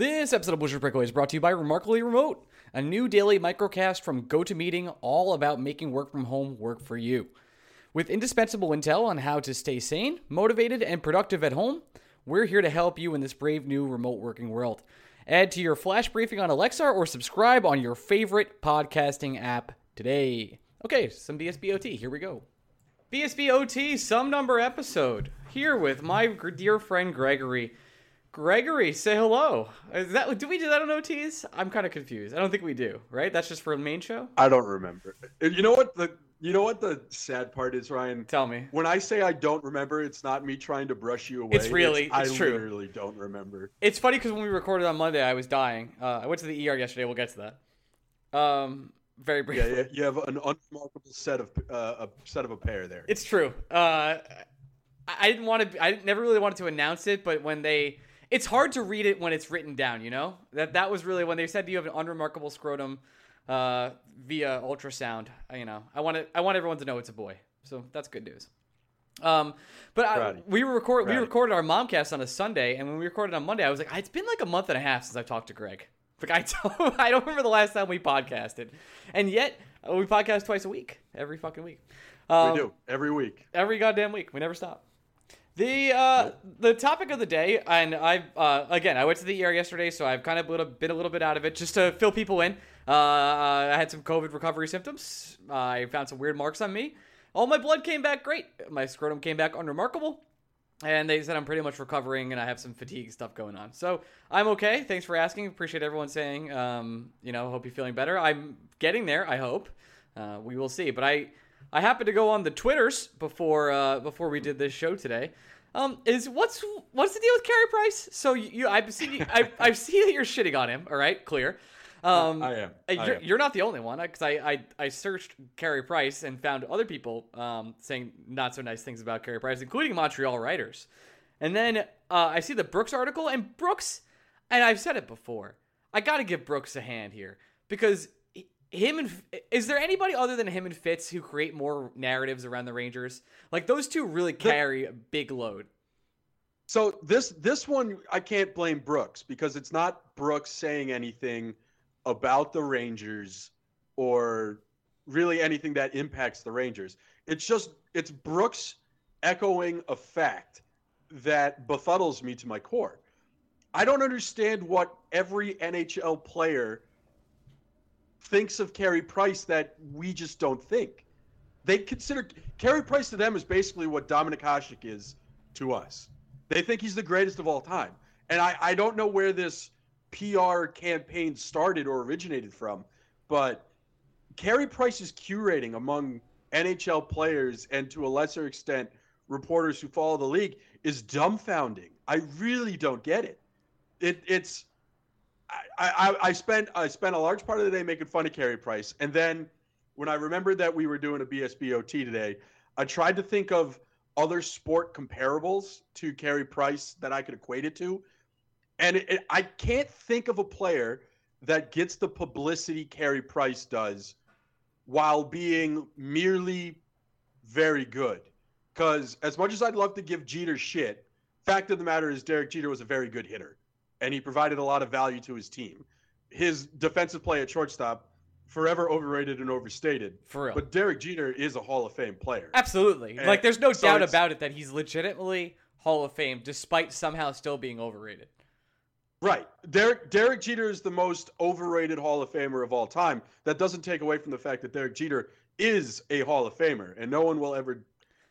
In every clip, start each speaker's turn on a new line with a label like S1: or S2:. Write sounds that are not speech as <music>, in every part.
S1: This episode of Blueshirts Breakaway is brought to you by Remarkably Remote, a new daily microcast from GoToMeeting all about making work from home work for you. With indispensable intel on how to stay sane, motivated, and productive at home, we're here to help you in this brave new remote working world. Add to your flash briefing on Alexa or subscribe on your favorite podcasting app today. Okay, some BSBOT. Here we go. BSBOT, some number episode. Here with my dear friend Gregory. Gregory, say hello. Is that do we do that on OTs? I'm kind of confused. I don't think we do, right? That's just for the main show.
S2: I don't remember. You know what the you know what the sad part is, Ryan?
S1: Tell me.
S2: When I say I don't remember, it's not me trying to brush you away.
S1: It's really, it's, true.
S2: I
S1: true.
S2: literally don't remember.
S1: It's funny because when we recorded on Monday, I was dying. Uh, I went to the ER yesterday. We'll get to that. Um, very briefly.
S2: Yeah, yeah you have an unremarkable set of uh, a set of a pair there.
S1: It's true. Uh, I didn't want to. I never really wanted to announce it, but when they it's hard to read it when it's written down. You know that that was really when they said do you have an unremarkable scrotum uh, via ultrasound. You know, I want to I want everyone to know it's a boy. So that's good news. Um, but I, we were record we recorded our momcast on a Sunday, and when we recorded on Monday, I was like, it's been like a month and a half since I've talked to Greg. Like I <laughs> don't I don't remember the last time we podcasted, and yet uh, we podcast twice a week, every fucking week.
S2: Um, we do every week,
S1: every goddamn week. We never stop. The uh, the topic of the day, and I uh, again I went to the ER yesterday, so I've kind of been a little bit out of it just to fill people in. Uh, I had some COVID recovery symptoms. I found some weird marks on me. All my blood came back great. My scrotum came back unremarkable. And they said I'm pretty much recovering and I have some fatigue stuff going on. So I'm okay. Thanks for asking. Appreciate everyone saying, um, you know, hope you're feeling better. I'm getting there, I hope. Uh, we will see. But I I happened to go on the Twitters before uh, before we did this show today. Um, is what's what's the deal with Carey Price? So you, you I've seen you, I, I've seen that you're shitting on him. All right, clear.
S2: Um, I am. I
S1: you're,
S2: am.
S1: you're, not the only one because I, I, I searched Carey Price and found other people um, saying not so nice things about Carey Price, including Montreal writers. And then uh, I see the Brooks article, and Brooks, and I've said it before, I got to give Brooks a hand here because him and is there anybody other than him and Fitz who create more narratives around the Rangers? Like those two really carry a big load.
S2: So this this one I can't blame Brooks because it's not Brooks saying anything about the Rangers or really anything that impacts the Rangers. It's just it's Brooks echoing a fact that befuddles me to my core. I don't understand what every NHL player thinks of Carey Price that we just don't think. They consider Carey Price to them is basically what Dominik Hasek is to us. They think he's the greatest of all time. And I, I don't know where this PR campaign started or originated from, but Carey Price's Q rating among NHL players and to a lesser extent reporters who follow the league is dumbfounding. I really don't get it. It it's I, I, I spent I spent a large part of the day making fun of Carey Price, and then when I remembered that we were doing a BSBOT today, I tried to think of other sport comparables to Carey Price that I could equate it to, and it, it, I can't think of a player that gets the publicity Carey Price does while being merely very good. Because as much as I'd love to give Jeter shit, fact of the matter is Derek Jeter was a very good hitter and he provided a lot of value to his team. His defensive play at shortstop, forever overrated and overstated.
S1: For real.
S2: But Derek Jeter is a Hall of Fame player.
S1: Absolutely. And like, there's no so doubt about it that he's legitimately Hall of Fame, despite somehow still being overrated.
S2: Right. Derek Derek Jeter is the most overrated Hall of Famer of all time. That doesn't take away from the fact that Derek Jeter is a Hall of Famer, and no one will ever.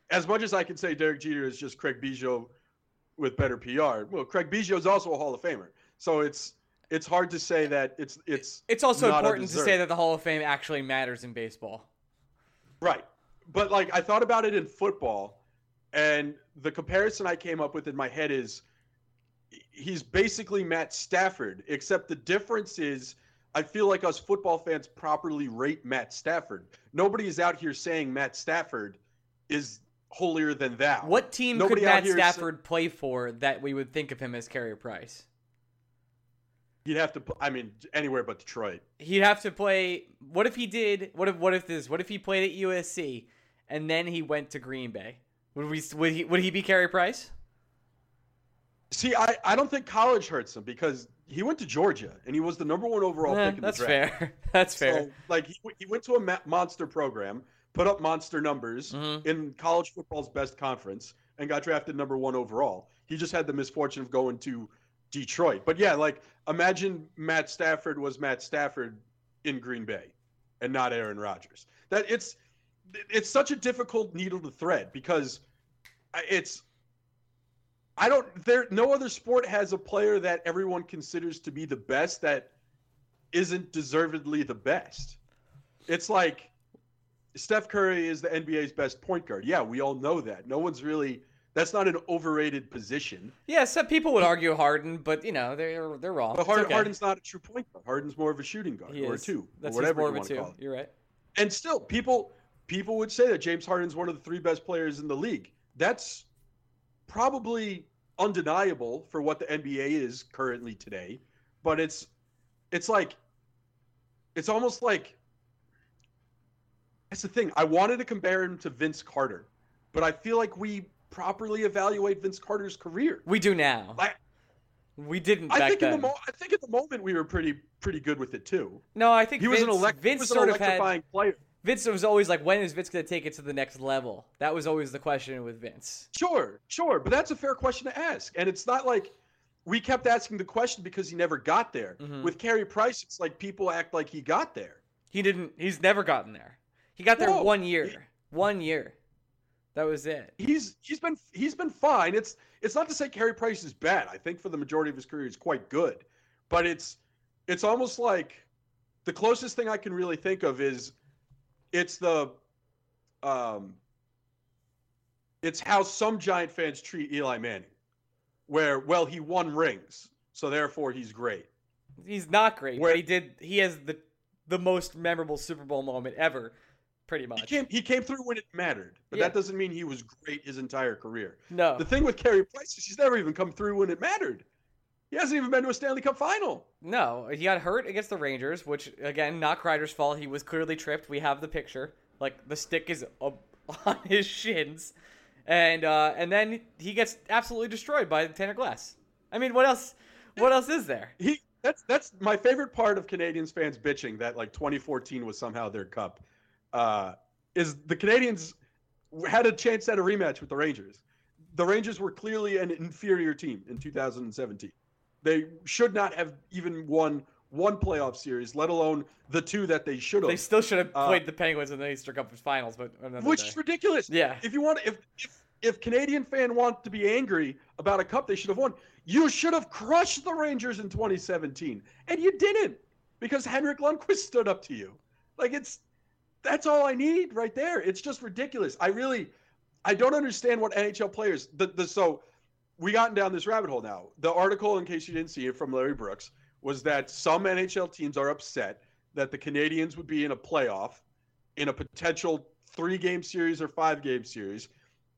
S2: As much as I can say Derek Jeter is just Craig Biggio with better PR. Well, Craig Biggio is also a Hall of Famer, so it's it's hard to say that it's it's.
S1: It's also important to say that the Hall of Fame actually matters in baseball.
S2: Right, but like I thought about it in football, and the comparison I came up with in my head is he's basically Matt Stafford, except the difference is I feel like us football fans properly rate Matt Stafford. Nobody is out here saying Matt Stafford is holier than thou.
S1: What team
S2: Nobody
S1: could Matt Stafford play for that we would think of him as Carey Price?
S2: You'd have to. I mean, anywhere but Detroit.
S1: He'd have to play. What if he did? What if? What if this? What if he played at USC and then he went to Green Bay? Would we? Would he? Would he be Carey Price?
S2: See, I, I don't think college hurts him because he went to Georgia and he was the number one overall
S1: Eh,
S2: pick in
S1: that's
S2: the draft.
S1: fair. <laughs> That's fair.
S2: So, like he, he went to a ma- monster program, put up monster numbers
S1: Mhm.
S2: in college football's best conference, and got drafted number one overall. He just had the misfortune of going to Detroit. But yeah, like imagine Matt Stafford was Matt Stafford in Green Bay, and not Aaron Rodgers. That it's it's such a difficult needle to thread because it's I don't there no other sport has a player that everyone considers to be the best that isn't deservedly the best. It's like Steph Curry is the NBA's best point guard. Yeah, we all know that. No one's really that's not an overrated position.
S1: Yeah, some people would argue Harden, but you know they're they're wrong.
S2: But
S1: It's
S2: Hard,
S1: okay.
S2: Harden's not a true point guard. Harden's more of a shooting guard
S1: He
S2: or a
S1: is.
S2: two
S1: That's
S2: or whatever
S1: more
S2: you want to call it.
S1: You're right.
S2: And still, people people would say that James Harden's one of the three best players in the league. That's probably undeniable for what the NBA is currently today. But it's it's like it's almost like that's the thing. I wanted to compare him to Vince Carter, but I feel like we properly evaluate Vince Carter's career.
S1: We do now.
S2: Like
S1: we didn't
S2: I think in the mo- I think at the moment we were pretty pretty good with it too.
S1: no, I think
S2: He was an elect-
S1: Vince
S2: was an
S1: sort of had
S2: electrifying player.
S1: Vince was always like, when is Vince going to take it to the next level? That was always the question with Vince.
S2: Sure, sure, but that's a fair question to ask, and it's not like we kept asking the question because he never got there.
S1: Mhm.
S2: With Carey Price, it's like people act like he got there.
S1: He didn't. He's never gotten there. He got there
S2: No,
S1: one year. One year. That was it.
S2: He's he's been he's been fine. It's it's not to say Carey Price is bad. I think for the majority of his career, he's quite good, but it's it's almost like the closest thing I can really think of is it's the um it's how some Giant fans treat Eli Manning, where well he won rings, so therefore he's great.
S1: He's not great,
S2: Where-
S1: but he did. He has the the most memorable Super Bowl moment ever, pretty much.
S2: He came he came through when it mattered, but
S1: Yeah.
S2: that doesn't mean he was great his entire career.
S1: No.
S2: The thing with Carey Price is he's never even come through when it mattered. He hasn't even been to a Stanley Cup final.
S1: No, he got hurt against the Rangers, which again, not Kreider's fault. He was clearly tripped. We have the picture. Like the stick is up <laughs> on his shins, and uh, and then he gets absolutely destroyed by Tanner Glass. I mean, what else? What else is there?
S2: He that's that's my favorite part of Canadiens fans bitching that like 2014 was somehow their cup. Uh, is the Canadiens had a chance at a rematch with the Rangers. The Rangers were clearly an inferior team in 2017. They should not have even won one playoff series, let alone the two that they should have.
S1: They still should have
S2: Uh,
S1: played the Penguins in the Easter Cup Finals, but
S2: Which
S1: day.
S2: is ridiculous.
S1: Yeah.
S2: If you want, if if if Canadian fan want to be angry about a cup they should have won, you should have crushed the Rangers in 2017, and you didn't because Henrik Lundqvist stood up to you. Like it's that's all I need right there. It's just ridiculous. I really, I don't understand what NHL players. The the so we gotten down this rabbit hole now. The article, in case you didn't see it, from Larry Brooks was that some NHL teams are upset that the Canadiens would be in a playoff in a potential three game series or five game series,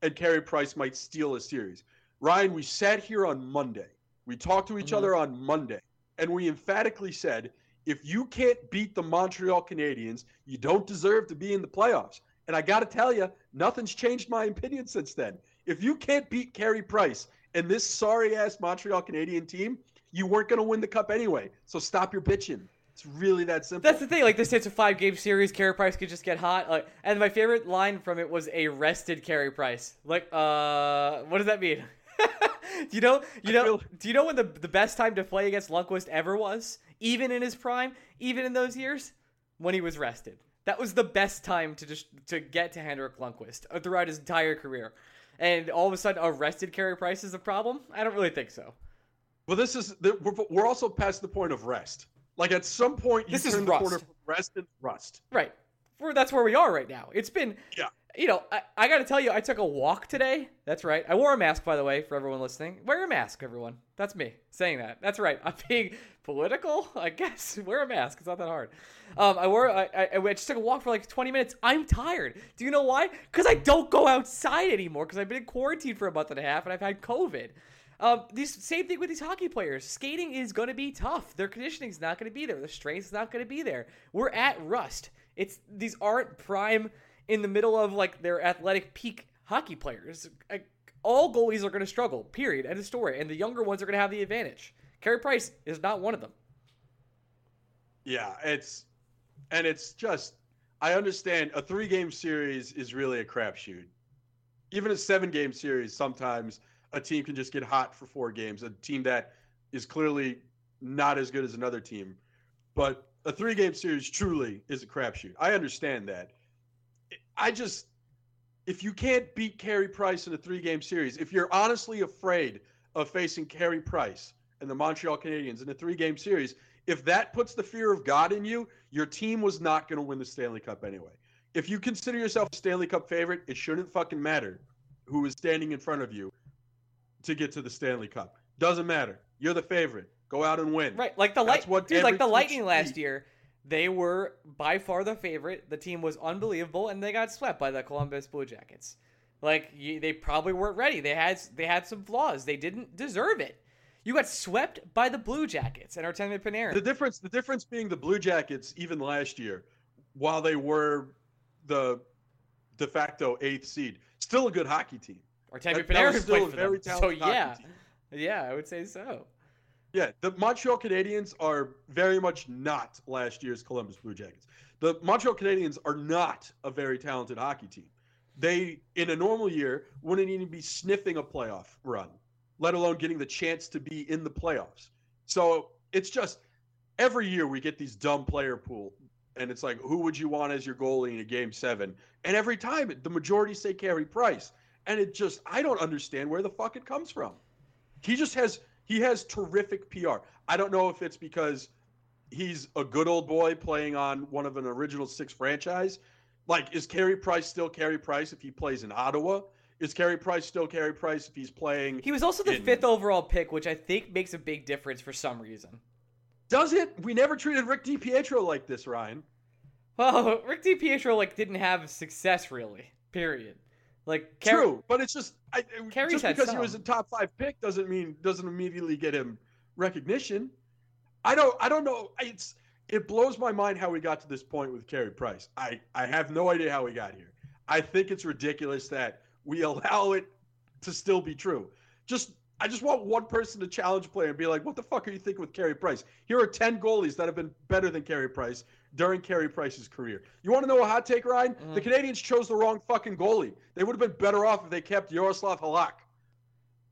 S2: and Carey Price might steal a series. Ryan, we sat here on Monday. We talked to each
S1: Mhm.
S2: other on Monday, and we emphatically said if you can't beat the Montreal Canadiens, you don't deserve to be in the playoffs. And I got to tell you, nothing's changed my opinion since then. If you can't beat Carey Price and this sorry ass Montreal Canadian team, you weren't going to win the cup anyway. So stop your bitching. It's really that simple.
S1: That's the thing. Like this, it's a five game series. Carey Price could just get hot. Like, and my favorite line from it was a rested Carey Price. Like, uh, what does that mean? <laughs> do you know? You know?
S2: feel-
S1: Do you know when the the best time to play against Lundqvist ever was? Even in his prime, even in those years, when he was rested. That was the best time to just to get to Henrik Lundqvist uh, throughout his entire career. And all of a sudden, a rested Carey Price is a problem. I don't really think so.
S2: Well, this is the, we're, we're also past the point of rest. Like at some point, you
S1: This is
S2: turn the
S1: rust.
S2: corner from rest and rust.
S1: Right. We're, that's where we are right now. It's been
S2: Yeah.
S1: You know, I, I got to tell you, I took a walk today. That's right. I wore a mask, by the way, for everyone listening. Wear a mask, everyone. That's me saying that. That's right. I'm being <laughs> political, I guess. <laughs> Wear a mask. It's not that hard. Um, I wore. I, I, I just took a walk for like 20 minutes. I'm tired. Do you know why? Because I don't go outside anymore. Because I've been in quarantine for a month and a half, and I've had COVID. Um, these same thing with these hockey players. Skating is going to be tough. Their conditioning is not going to be there. Their strength is not going to be there. We're at rust. It's these aren't prime in the middle of like their athletic peak hockey players. Like, all goalies are going to struggle. Period. End of story. And the younger ones are going to have the advantage. Carey Price is not one of them.
S2: Yeah, it's and it's just I understand a three game series is really a crapshoot. Even a seven game series, sometimes a team can just get hot for four games. A team that is clearly not as good as another team, but a three game series truly is a crapshoot. I understand that. I just if you can't beat Carey Price in a three game series, if you're honestly afraid of facing Carey Price and the Montreal Canadiens in a three game series, if that puts the fear of God in you, your team was not going to win the Stanley Cup anyway. If you consider yourself a Stanley Cup favorite, it shouldn't fucking matter who is standing in front of you to get to the Stanley Cup. Doesn't matter. You're the favorite. Go out and win.
S1: Right, like the light, dude, like the Lightning last year. They were by far the favorite. The team was unbelievable, and they got swept by the Columbus Blue Jackets. Like you, they probably weren't ready. They had they had some flaws. They didn't deserve it. You got swept by the Blue Jackets and Artemi Panarin.
S2: The difference, the difference being the Blue Jackets, even last year, while they were the de facto eighth seed, still a good hockey team.
S1: Artemi Panarin still played a very them. So yeah, team. yeah, I would say so.
S2: Yeah, the Montreal Canadiens are very much not last year's Columbus Blue Jackets. The Montreal Canadiens are not a very talented hockey team. They, in a normal year, wouldn't even be sniffing a playoff run let alone getting the chance to be in the playoffs. So it's just every year we get these dumb player pool, and it's like, who would you want as your goalie in a game seven? And every time the majority say Carey Price, and it just I don't understand where the fuck it comes from. He just has he has terrific PR. I don't know if it's because he's a good old boy playing on one of an original six franchise. Like, is Carey Price still Carey Price if he plays in Ottawa? Is Carey Price still Carey Price if he's playing?
S1: He was also the in... fifth overall pick, which I think makes a big difference for some reason.
S2: Does it? We never treated Rick DiPietro like this, Ryan.
S1: Well, <laughs> Rick DiPietro like didn't have success really. Period. Like
S2: Car- true, but it's just I, just because he was a top five pick doesn't mean doesn't immediately get him recognition. I don't I don't know. It's it blows my mind how we got to this point with Carey Price. I I have no idea how we got here. I think it's ridiculous that we allow it to still be true. Just I just want one person to challenge player and be like, "What the fuck are you thinking with Carey Price? Here are ten goalies that have been better than Carey Price during Carey Price's career." You want to know a hot take, Ryan? Mm-hmm. The Canadiens chose the wrong fucking goalie. They would have been better off if they kept Yaroslav Halak.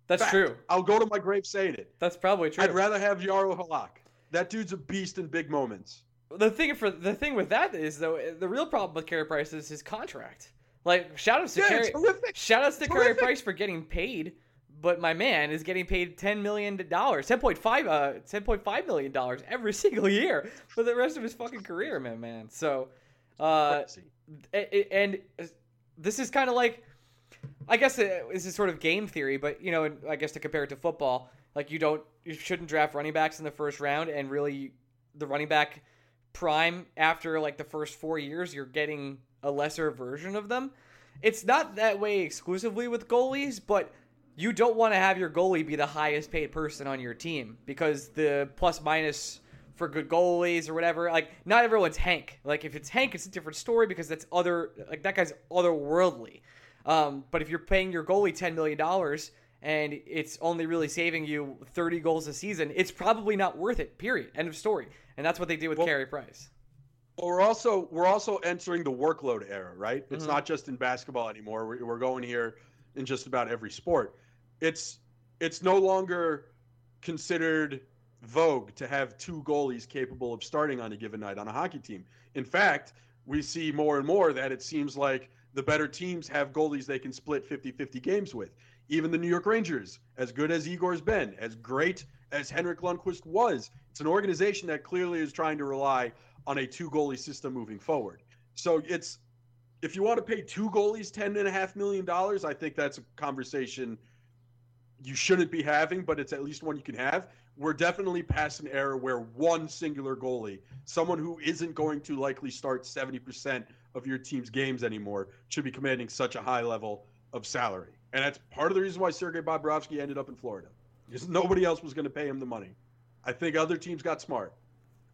S1: That's Fact. true.
S2: I'll go to my grave saying it.
S1: That's probably true.
S2: I'd rather have Yaro Halak. That dude's a beast in big moments.
S1: The thing for the thing with that is though the real problem with Carey Price is his contract. Like shout out to yeah, Carey, shout out to Carey Price for getting paid, but my man is getting paid ten million dollars, ten point five, uh, ten point five million dollars every <laughs> single year for the rest of his fucking career, man, man. So, uh, and this is kind of like, I guess this is sort of game theory, but you know, I guess to compare it to football, like you don't, you shouldn't draft running backs in the first round, and really, the running back prime after like the first four years, you're getting a lesser version of them. It's not that way exclusively with goalies, but you don't want to have your goalie be the highest paid person on your team because the plus minus for good goalies or whatever, like not everyone's Hank. Like if it's Hank, it's a different story because that's other like that guy's otherworldly. Um, but if you're paying your goalie ten million dollars and it's only really saving you 30 goals a season, it's probably not worth it. Period. End of story. And that's what they did with well, Carey Price.
S2: Well, we're also we're also entering the workload era, right? It's mm-hmm. not just in basketball anymore. We're, we're going here in just about every sport. It's it's no longer considered vogue to have two goalies capable of starting on a given night on a hockey team. In fact, we see more and more that it seems like the better teams have goalies they can split 50-50 games with. Even the New York Rangers, as good as Igor's been, as great as Henrik Lundqvist was, it's an organization that clearly is trying to rely on a two goalie system moving forward. So it's if you want to pay two goalies ten and a half million dollars, I think that's a conversation you shouldn't be having, but it's at least one you can have. We're definitely past an era where one singular goalie, someone who isn't going to likely start 70% of your team's games anymore, should be commanding such a high level of salary. And that's part of the reason why Sergei Bobrovsky ended up in Florida. Because nobody else was going to pay him the money. I think other teams got smart.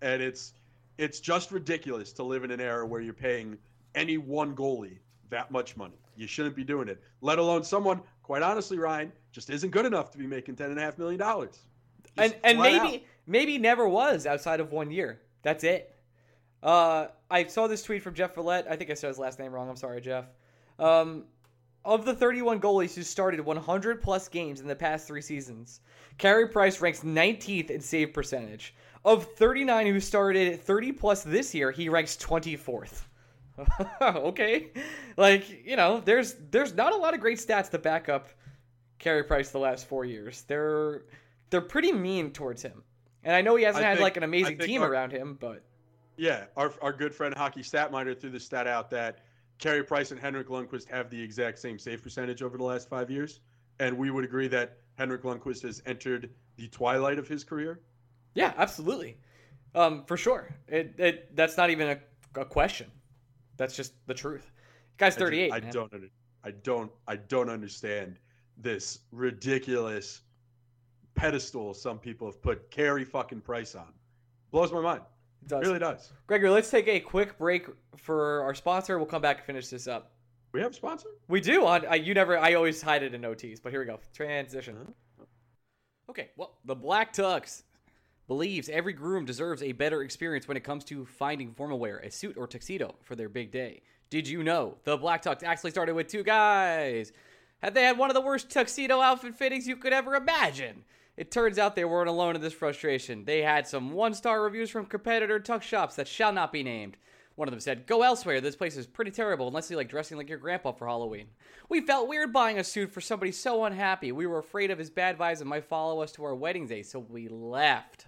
S2: And it's it's just ridiculous to live in an era where you're paying any one goalie that much money. You shouldn't be doing it. Let alone someone, quite honestly, Ryan, just isn't good enough to be making ten and a half million dollars.
S1: And and maybe out. maybe never was outside of one year. That's it. Uh, I saw this tweet from Jeff Follett. I think I said his last name wrong. I'm sorry, Jeff. Um, of the 31 goalies who started 100 plus games in the past three seasons, Carey Price ranks 19th in save percentage. Of 39 who started 30 plus this year, he ranks 24th. <laughs> okay, like you know, there's there's not a lot of great stats to back up Carey Price the last four years. They're they're pretty mean towards him, and I know he hasn't I had think, like an amazing team our, around him, but
S2: yeah, our our good friend Hockey Statminer threw the stat out that Carey Price and Henrik Lundqvist have the exact same save percentage over the last five years, and we would agree that Henrik Lundqvist has entered the twilight of his career.
S1: Yeah, absolutely, um, for sure. It, it that's not even a, a question. That's just the truth. guy's 38.
S2: I, just, I don't. I don't. I don't understand this ridiculous pedestal some people have put Carey fucking Price on. Blows my mind. It does. It really does.
S1: Gregory, let's take a quick break for our sponsor. We'll come back and finish this up.
S2: We have a sponsor?
S1: We do. On I, you never. I always hide it in OTs, but here we go. Transition. Uh-huh. Okay. Well, the Black Tux believes every groom deserves a better experience when it comes to finding formal wear, a suit or tuxedo for their big day. Did you know the Black Tux actually started with two guys? Had they had one of the worst tuxedo outfit fittings you could ever imagine? It turns out they weren't alone in this frustration. They had some one star reviews from competitor tuck shops that shall not be named. One of them said, Go elsewhere, this place is pretty terrible unless you like dressing like your grandpa for Halloween. We felt weird buying a suit for somebody so unhappy. We were afraid of his bad vibes and might follow us to our wedding day, so we left.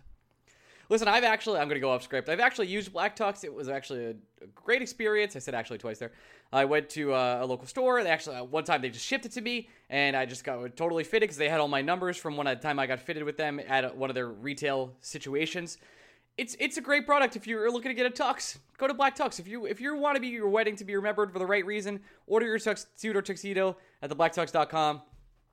S1: Listen, I've actually, I'm going to go off script. I've actually used Black Tux. It was actually a, a great experience. I said actually twice there. I went to uh, a local store. They actually, uh, one time they just shipped it to me, and I just got totally fitted because they had all my numbers from when the time I got fitted with them at one of their retail situations. It's it's a great product if you're looking to get a tux. Go to Black Tux. If you if you want to be your wedding to be remembered for the right reason, order your tux, suit or tuxedo at theblacktux.com.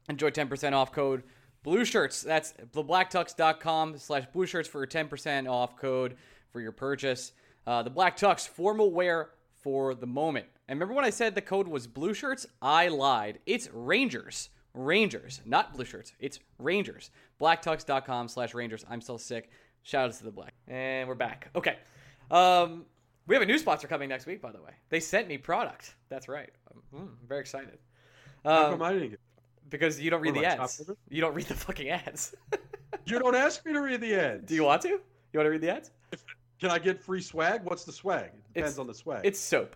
S1: Enjoy 10% off code Blue Shirts. That's theblacktux.com slash blue shirts for your 10% off code for your purchase. Uh, the Black Tux, formal wear for the moment. And remember when I said the code was blue shirts? I lied. It's Rangers. Rangers, not blue shirts. It's Rangers. Blacktux.com slash Rangers. I'm still sick. Shout out to the Black. And we're back. Okay. Um, we have a new sponsor coming next week, by the way. They sent me product. That's right. I'm, mm, very excited.
S2: Um, How come I didn't get
S1: because you don't read the ads. You don't read the fucking ads. <laughs>
S2: you don't ask me to read the ads.
S1: Do you want to? You want to read the ads?
S2: Can I get free swag? What's the swag? It depends it's, on the swag.
S1: It's soap.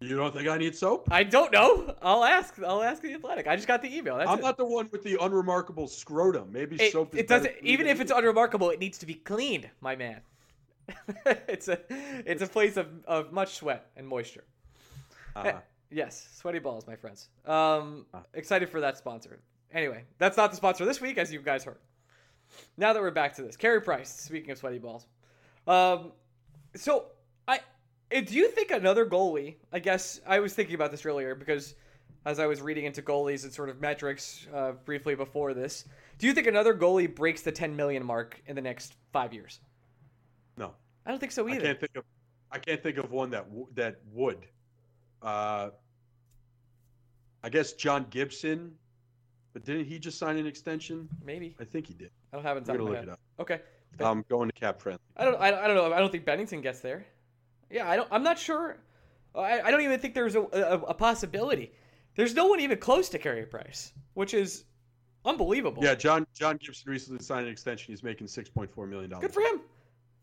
S2: You don't think I need soap?
S1: I don't know. I'll ask. I'll ask the athletic. I just got the email. That's
S2: I'm
S1: it.
S2: not the one with the unremarkable scrotum. Maybe
S1: it,
S2: soap.
S1: it doesn't. Even if it's unremarkable, it needs to be cleaned, my man. <laughs> it's a it's a place of, of much sweat and moisture. Uh-huh. Yes, sweaty balls, my friends. Um, ah. excited for that sponsor. Anyway, that's not the sponsor this week, as you guys heard. Now that we're back to this, Carey Price. Speaking of sweaty balls, um, so I eh, do you think another goalie? I guess I was thinking about this earlier because as I was reading into goalies and sort of metrics uh, briefly before this, do you think another goalie breaks the 10 million mark in the next five years?
S2: No,
S1: I don't think so either.
S2: I can't think of I can't think of one that w- that would. Uh, I guess John Gibson, but didn't he just sign an extension?
S1: Maybe.
S2: I think he did.
S1: I don't have it. I'm
S2: gonna look it up.
S1: Okay.
S2: I'm going to CapFriendly.
S1: I don't. I, I don't know. I don't think Binnington gets there. Yeah, I don't. I'm not sure. I, I don't even think there's a, a, a possibility. There's no one even close to Carey Price, which is unbelievable.
S2: Yeah, John John Gibson recently signed an extension. He's making six point four million dollars.
S1: Good for him.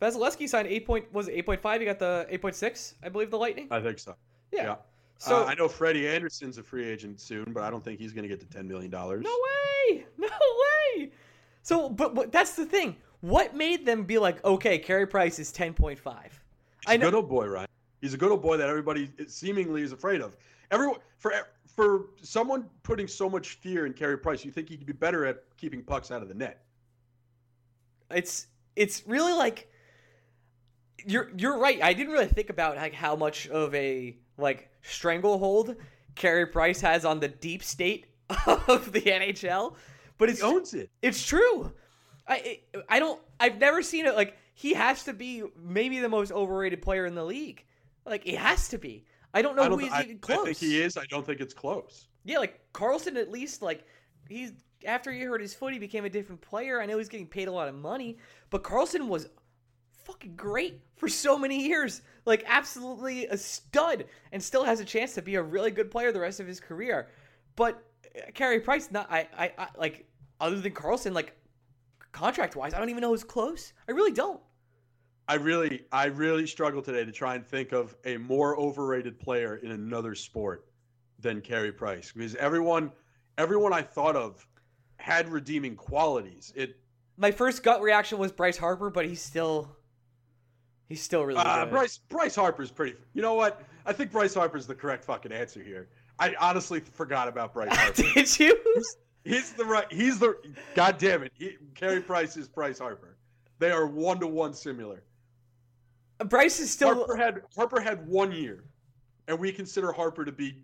S1: Vasilevskiy signed eight point was eight point five. He got the eight point six, I believe, the Lightning.
S2: I think so.
S1: Yeah. yeah.
S2: So uh, I know Freddie Andersen's a free agent soon, but I don't think he's going to get to ten million dollars.
S1: No way! <laughs> No way! So, but, but that's the thing. What made them be like, okay, Carey Price is ten point five?
S2: I know, good old boy, right? He's a good old boy that everybody seemingly is afraid of. Everyone for for someone putting so much fear in Carey Price, you think he could be better at keeping pucks out of the net?
S1: It's it's really like you're you're right. I didn't really think about like how much of a like stranglehold Carey Price has on the deep state <laughs> of the NHL, but it's
S2: he owns it.
S1: It's true. I I don't. I've never seen it. Like he has to be maybe the most overrated player in the league. Like he has to be. I don't know
S2: I don't,
S1: who he's
S2: I,
S1: even close.
S2: I think he is. I don't think it's close.
S1: Yeah, like Karlsson at least like he's after he hurt his foot, he became a different player. I know he's getting paid a lot of money, but Karlsson was fucking great for so many years. Like absolutely a stud and still has a chance to be a really good player the rest of his career. But uh, Carey Price not I, I I like other than Karlsson like contract wise, I don't even know who's close. I really don't.
S2: I really, I really struggle today to try and think of a more overrated player in another sport than Carey Price because everyone, everyone I thought of had redeeming qualities. It.
S1: My first gut reaction was Bryce Harper, but he's still, he's still really
S2: Uh,
S1: good.
S2: Bryce Bryce Harper's pretty. You know what? I think Bryce Harper's the correct fucking answer here. I honestly forgot about Bryce <laughs> Harper.
S1: Did you?
S2: he's the right. He's the. God damn it. He, Carey Price is Bryce Harper. They are one to one similar.
S1: Bryce is still.
S2: Harper had Harper had one year, and we consider Harper to be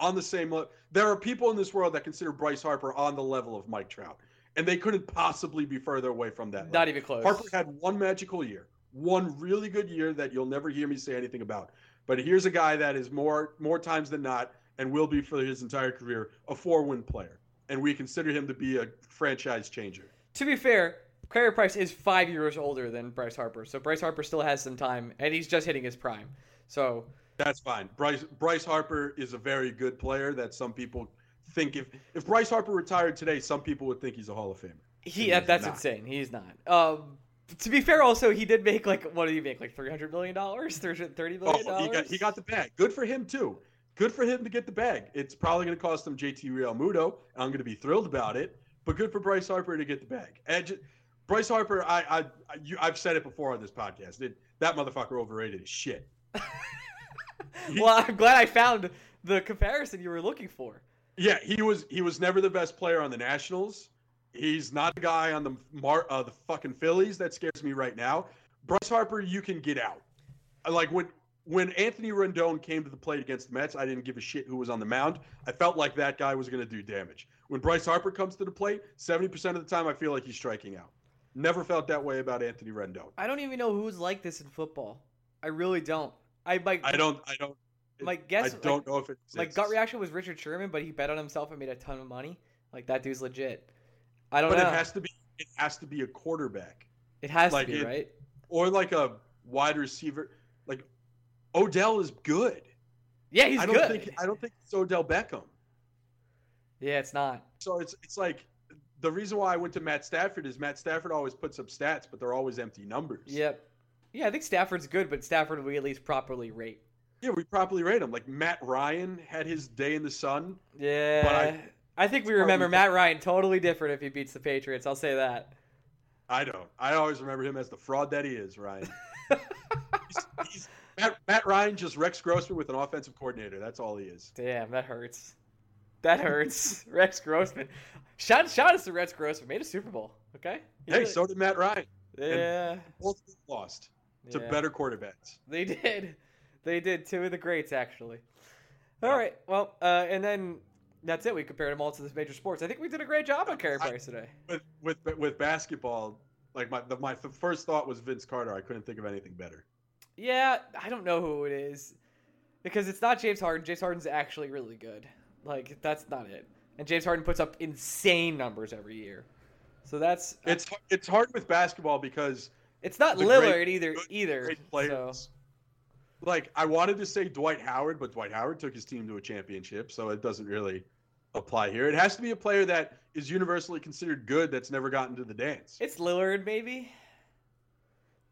S2: on the same level. There are people in this world that consider Bryce Harper on the level of Mike Trout, and they couldn't possibly be further away from that.
S1: Not
S2: level.
S1: even close.
S2: Harper had one magical year, one really good year that you'll never hear me say anything about. But here's a guy that is more more times than not, and will be for his entire career, a four-win player, and we consider him to be a franchise changer.
S1: To be fair, Carey Price is five years older than Bryce Harper, so Bryce Harper still has some time, and he's just hitting his prime. So
S2: That's fine. Bryce Bryce Harper is a very good player that some people think if if Bryce Harper retired today, some people would think he's a Hall of Famer.
S1: he that, that's
S2: not.
S1: insane. He's not. Um, to be fair, also he did make like what did he make like three hundred million dollars, thirty million
S2: Oh,
S1: dollars.
S2: he got he got the bag. Good for him too. Good for him to get the bag. It's probably going to cost him JT Realmuto. I'm going to be thrilled about it. But good for Bryce Harper to get the bag. Ju- Bryce Harper, I, I, I you, I've said it before on this podcast. It, that motherfucker overrated as shit. <laughs>
S1: well, I'm glad I found the comparison you were looking for.
S2: Yeah, he was he was never the best player on the Nationals. He's not a guy on the Mar- uh, the fucking Phillies that scares me right now. Bryce Harper, you can get out. Like when when Anthony Rendon came to the plate against the Mets, I didn't give a shit who was on the mound. I felt like that guy was going to do damage. When Bryce Harper comes to the plate, seventy percent of the time I feel like he's striking out. Never felt that way about Anthony Rendon.
S1: I don't even know who's like this in football. I really don't. I my
S2: I don't. I don't.
S1: My guess-
S2: I don't know if it.
S1: my gut reaction was Richard Sherman, but he bet on himself and made a ton of money. Like that dude's legit. I don't
S2: But
S1: know.
S2: it has to be. It has to be a quarterback.
S1: It has
S2: like
S1: to be
S2: it-
S1: right.
S2: or like a wide receiver. Like Odell is good.
S1: Yeah, he's
S2: I don't
S1: good.
S2: think I don't think it's Odell Beckham.
S1: yeah, it's not.
S2: So it's it's like the reason why I went to Matt Stafford is Matt Stafford always puts up stats, but they're always empty numbers.
S1: Yep. Yeah, I think Stafford's good, but Stafford we at least properly rate.
S2: Yeah, we properly rate him. Like Matt Ryan had his day in the sun.
S1: Yeah.
S2: But I-
S1: I, think we remember Matt Ryan totally different if he beats the Patriots. I'll say that.
S2: I don't. I always remember him as the fraud that he is, Ryan. <laughs> he's, he's, Matt, Matt Ryan just Rex Grossman with an offensive coordinator. That's all he is.
S1: Damn, that hurts. That hurts. <laughs> Rex Grossman. Shout, shout us to Rex Grossman. Made a Super Bowl. Okay. He
S2: Hey,
S1: really-
S2: so did Matt Ryan.
S1: yeah.
S2: Both lost to
S1: yeah.
S2: better quarterbacks.
S1: They <laughs> did. They did. Two of the greats, actually. All right. Well, uh, and then that's it. We compared them all to the major sports. I think we did a great job on Carey Price today.
S2: With with with basketball, like my the, my first thought was Vince Carter. I couldn't think of anything better.
S1: Yeah, I don't know who it is because it's not James Harden. James Harden's actually really good. Like that's not it. And James Harden puts up insane numbers every year. So that's
S2: It's it's hard with basketball because
S1: it's not Lillard
S2: great-
S1: either
S2: good,
S1: either.
S2: great
S1: So.
S2: Like I wanted to say Dwight Howard, but Dwight Howard took his team to a championship, so it doesn't really apply here. It has to be a player that is universally considered good that's never gotten to the dance.
S1: it's Lillard maybe.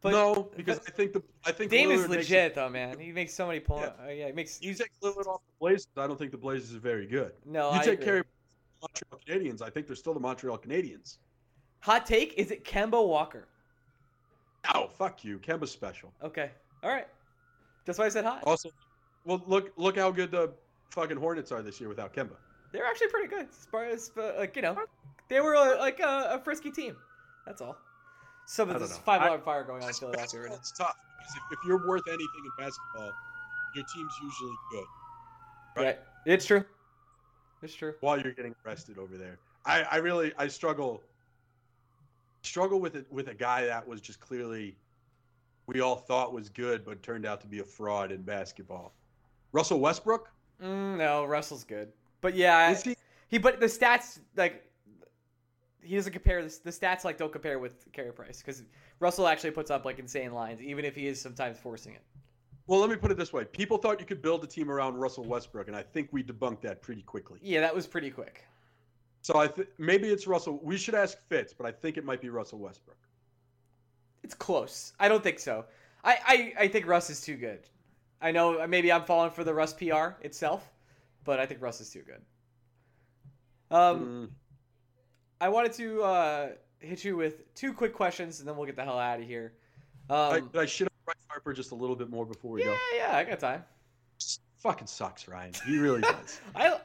S1: But
S2: no, because I think the I think
S1: Dame is
S2: Lillard makes
S1: legit though, man. He makes so many points.
S2: Yeah.
S1: Uh, yeah, he makes.
S2: You take Lillard off the Blazers, I don't think the Blazers are very good.
S1: no,
S2: you
S1: I
S2: take
S1: agree.
S2: care of Montreal Canadiens, I think they're still the Montreal Canadiens.
S1: Hot take: Is it Kemba Walker?
S2: Oh, fuck you. Kemba's special.
S1: Okay, all right. That's why I said hi.
S2: Also, well, look look how good the fucking Hornets are this year without Kemba.
S1: They're actually pretty good. As far as uh, like you know, they were uh, like a, a frisky team. That's all. Some of this five
S2: I-
S1: alarm fire going on in Philadelphia right now.
S2: Basketball, It's tough because if, if you're worth anything in basketball, your team's usually good
S1: Right.
S2: Right.
S1: It's true. It's true.
S2: while you're getting arrested over there. I, I really I struggle struggle with it with a guy that was just clearly we all thought was good but turned out to be a fraud in basketball. Russell Westbrook?
S1: Mm, no, Russell's good. But yeah,
S2: he?
S1: he. But the stats like he doesn't compare this. The stats like don't compare with Carey Price because Russell actually puts up like insane lines, even if he is sometimes forcing it.
S2: Well, let me put it this way. People thought you could build a team around Russell Westbrook, and I think we debunked that pretty quickly.
S1: Yeah, that was pretty quick.
S2: So I th- maybe it's Russell. We should ask Fitz, but I think it might be Russell Westbrook.
S1: It's close. I don't think so. I, I, I think Russ is too good. I know maybe I'm falling for the Russ PR itself, but I think Russ is too good. Um,
S2: Mm,
S1: I wanted to uh, hit you with two quick questions, and then we'll get the hell out of here.
S2: I,
S1: Um,
S2: did I shit on Bryce Harper just a little bit more before we
S1: yeah,
S2: go?
S1: yeah, yeah, I got time.
S2: Fucking sucks, Ryan. He really does. <laughs>
S1: I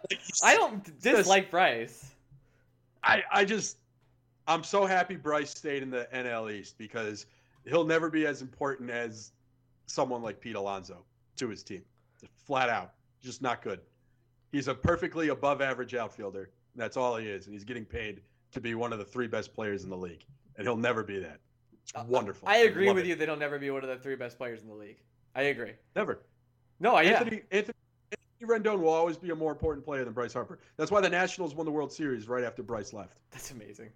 S1: I don't dislike Bryce.
S2: I, I just I'm so happy Bryce stayed in the NL East because he'll never be as important as someone like Pete Alonso to his team. Flat out, just not good. He's a perfectly above average outfielder. That's all he is, and he's getting paid to be one of the three best players in the league, and he'll never be that. It's wonderful.
S1: Uh, I agree
S2: love
S1: with
S2: it.
S1: you. That he'll never be one of the three best players in the league. I agree.
S2: Never.
S1: No, I Oh, yeah.
S2: Anthony, Anthony Anthony Rendon will always be a more important player than Bryce Harper. That's why the Nationals won the World Series right after Bryce left.
S1: That's amazing.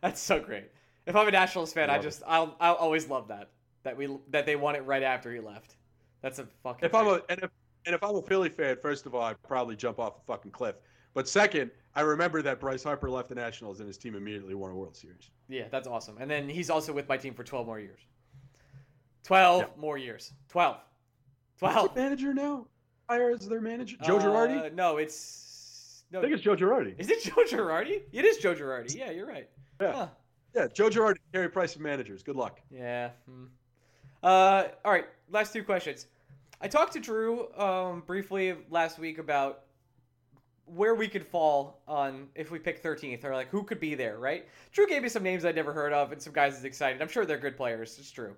S1: That's so great. If I'm a Nationals fan, I
S2: it.
S1: just I'll I'll always love that that we that they won it right after he left. That's a fucking.
S2: If I'm a and if and if I'm a Philly fan, first of all, I'd probably jump off a fucking cliff. But second, I remember that Bryce Harper left the Nationals and his team immediately won a World Series.
S1: yeah, that's awesome. And then he's also with my team for 12 more years. 12
S2: Yeah.
S1: more years. 12. 12.
S2: their manager now? Hire as their manager, Joe Girardi.
S1: Uh, no, it's no.
S2: I think it's Joe Girardi.
S1: Is it Joe Girardi? It is Joe Girardi. Yeah, you're right.
S2: Yeah.
S1: Huh.
S2: Yeah, Joe Girardi, Carey Price of managers. Good luck.
S1: Yeah. hmm. Uh, all right. Last two questions. I talked to Drew um, briefly last week about where we could fall on if we pick 13th, or like who could be there, right? Drew gave me some names I'd never heard of and some guys is excited. I'm sure they're good players. It's true.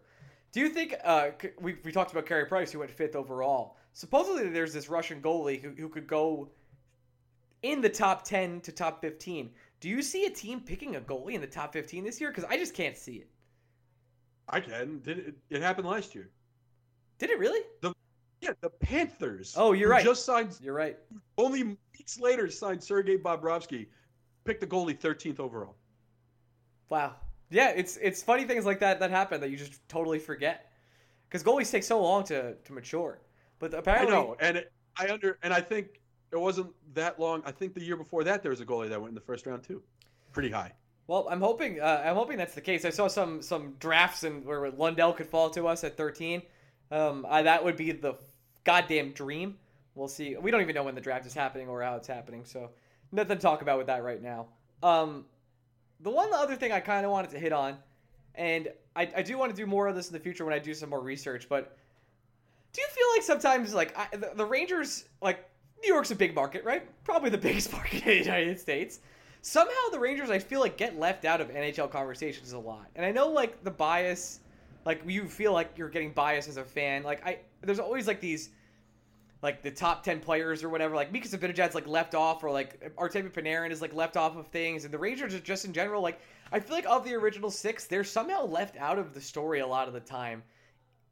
S1: Do you think uh, we, we talked about Carey Price, who went fifth overall? Supposedly, there's this Russian goalie who, who could go in the top 10 to top 15. Do you see a team picking a goalie in the top 15 this year? Because I just can't see it.
S2: I can. Did it, it happened last year?
S1: Did it really?
S2: The Yeah, the Panthers.
S1: Oh, you're right.
S2: Just signed
S1: You're right.
S2: only weeks later signed Sergei Bobrovsky, picked the goalie 13th overall.
S1: Wow. Yeah, it's it's funny things like that that happen that you just totally forget. Because goalies take so long to, to mature. But apparently, I
S2: know, and it, I under and I think it wasn't that long. I think the year before that there was a goalie that went in the first round too, pretty high.
S1: well, I'm hoping uh, I'm hoping that's the case. I saw some some drafts and where Lundell could fall to us at 13. Um, I, that would be the goddamn dream. We'll see. We don't even know when the draft is happening or how it's happening, so nothing to talk about with that right now. Um, the one other thing I kind of wanted to hit on, and I, I do want to do more of this in the future when I do some more research, but do you feel like sometimes like I, the, the Rangers like New York's a big market, right? Probably the <laughs> biggest market in the United States. Somehow the Rangers I feel like get left out of NHL conversations a lot. And I know like the bias like you feel like you're getting biased as a fan. Like I there's always like these like the top 10 players or whatever like Mika Zibanejad's like left off or like Artemi Panarin is like left off of things and the Rangers are just in general like I feel like of the original 6 they're somehow left out of the story a lot of the time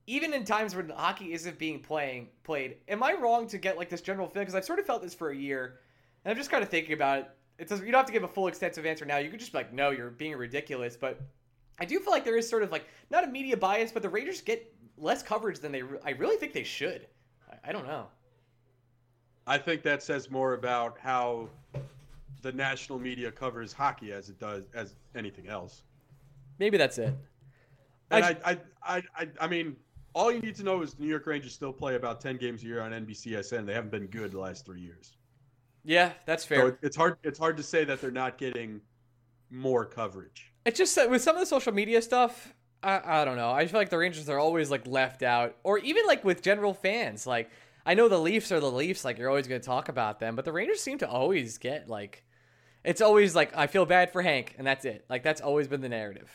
S1: even in times when hockey isn't being playing played. Am I wrong to get like this general feeling? Because I've sort of felt this for a year, and I'm just kind of thinking about it. It doesn't. You don't have to give a full extensive answer now. You could just be like, no, you're being ridiculous. But I do feel like there is sort of like not a media bias, but the Rangers get less coverage than they. Re- I really think they should. I, I don't know.
S2: I think that says more about how the national media covers hockey as it does as anything else.
S1: Maybe that's it.
S2: And
S1: I-
S2: I, I, I, I, I mean, all you need to know is the New York Rangers still play about ten games a year on NBCSN. They haven't been good the last three years.
S1: Yeah, that's fair.
S2: So it's hard. It's hard to say that they're not getting more coverage.
S1: It's just that with some of the social media stuff, I, I don't know. I feel like the Rangers are always like left out, or even like with general fans. Like I know the Leafs are the Leafs. Like you're always going to talk about them, but the Rangers seem to always get like. It's always like I feel bad for Hank, and that's it. Like that's always been the narrative.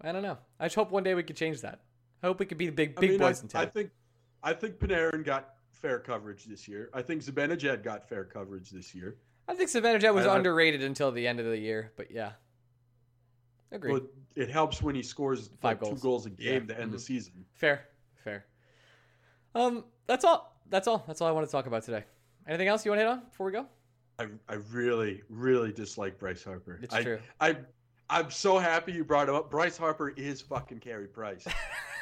S1: I don't know. I just hope one day we could change that. I hope we could be the big
S2: I
S1: big
S2: mean,
S1: boys
S2: I,
S1: in town.
S2: I think, I think Panarin got fair coverage this year. I think Zibanejad got fair coverage this year.
S1: I think Zibanejad was
S2: I- I-
S1: underrated until the end of the year, but yeah, agreed.
S2: But it helps when he scores
S1: Five
S2: like,
S1: goals.
S2: two goals a game
S1: Yeah.
S2: to end the
S1: Mhm.
S2: season.
S1: Fair, fair. Um, that's all. That's all. That's all I want to talk about today. Anything else you want to hit on before we go?
S2: I, I really, really dislike Bryce Harper.
S1: It's
S2: I,
S1: true.
S2: I, I'm so happy you brought him up. Bryce Harper is fucking Carey Price.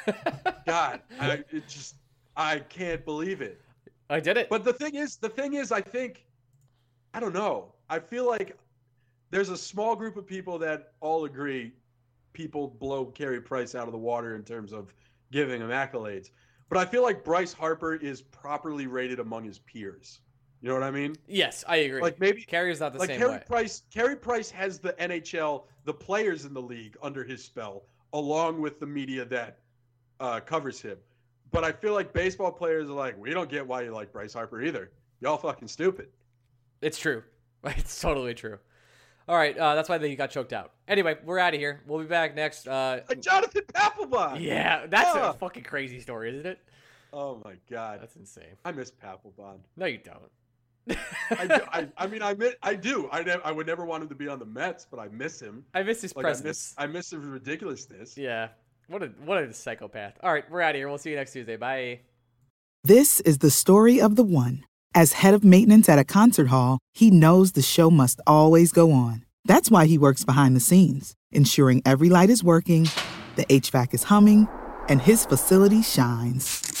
S2: <laughs> God, I it just, I can't believe it.
S1: I did it.
S2: But the thing is, the thing is, I think, I don't know. I feel like there's a small group of people that all agree people blow Carey Price out of the water in terms of giving him accolades. But I feel like Bryce Harper is properly rated among his peers. You know what I mean?
S1: yes, I agree.
S2: Like maybe
S1: Carrier's not the
S2: like
S1: same
S2: Carey
S1: way.
S2: Price. Carey Price has the NHL, the players in the league under his spell, along with the media that uh, covers him. But I feel like baseball players are like, we don't get why you like Bryce Harper either. Y'all fucking stupid.
S1: It's true. <laughs> It's totally true. All right, uh, that's why they got choked out. Anyway, we're out of here. We'll be back next. Uh,
S2: Jonathan Papelbon.
S1: yeah, that's a fucking crazy story, isn't it?
S2: Oh my god,
S1: That's insane.
S2: I miss Papelbon.
S1: No, you don't.
S2: I, do, I, I mean, I mi- I do. I, ne- I would never want him to be on the Mets, but I miss him.
S1: I miss his
S2: Like I
S1: presence.
S2: miss, I miss his ridiculousness.
S1: Yeah. What a what a psychopath. All right, we're out of here. We'll see you next Tuesday. Bye.
S3: This is the story of the one. As head of maintenance at a concert hall, he knows the show must always go on. That's why he works behind the scenes, ensuring every light is working, the HVAC is humming, and his facility shines.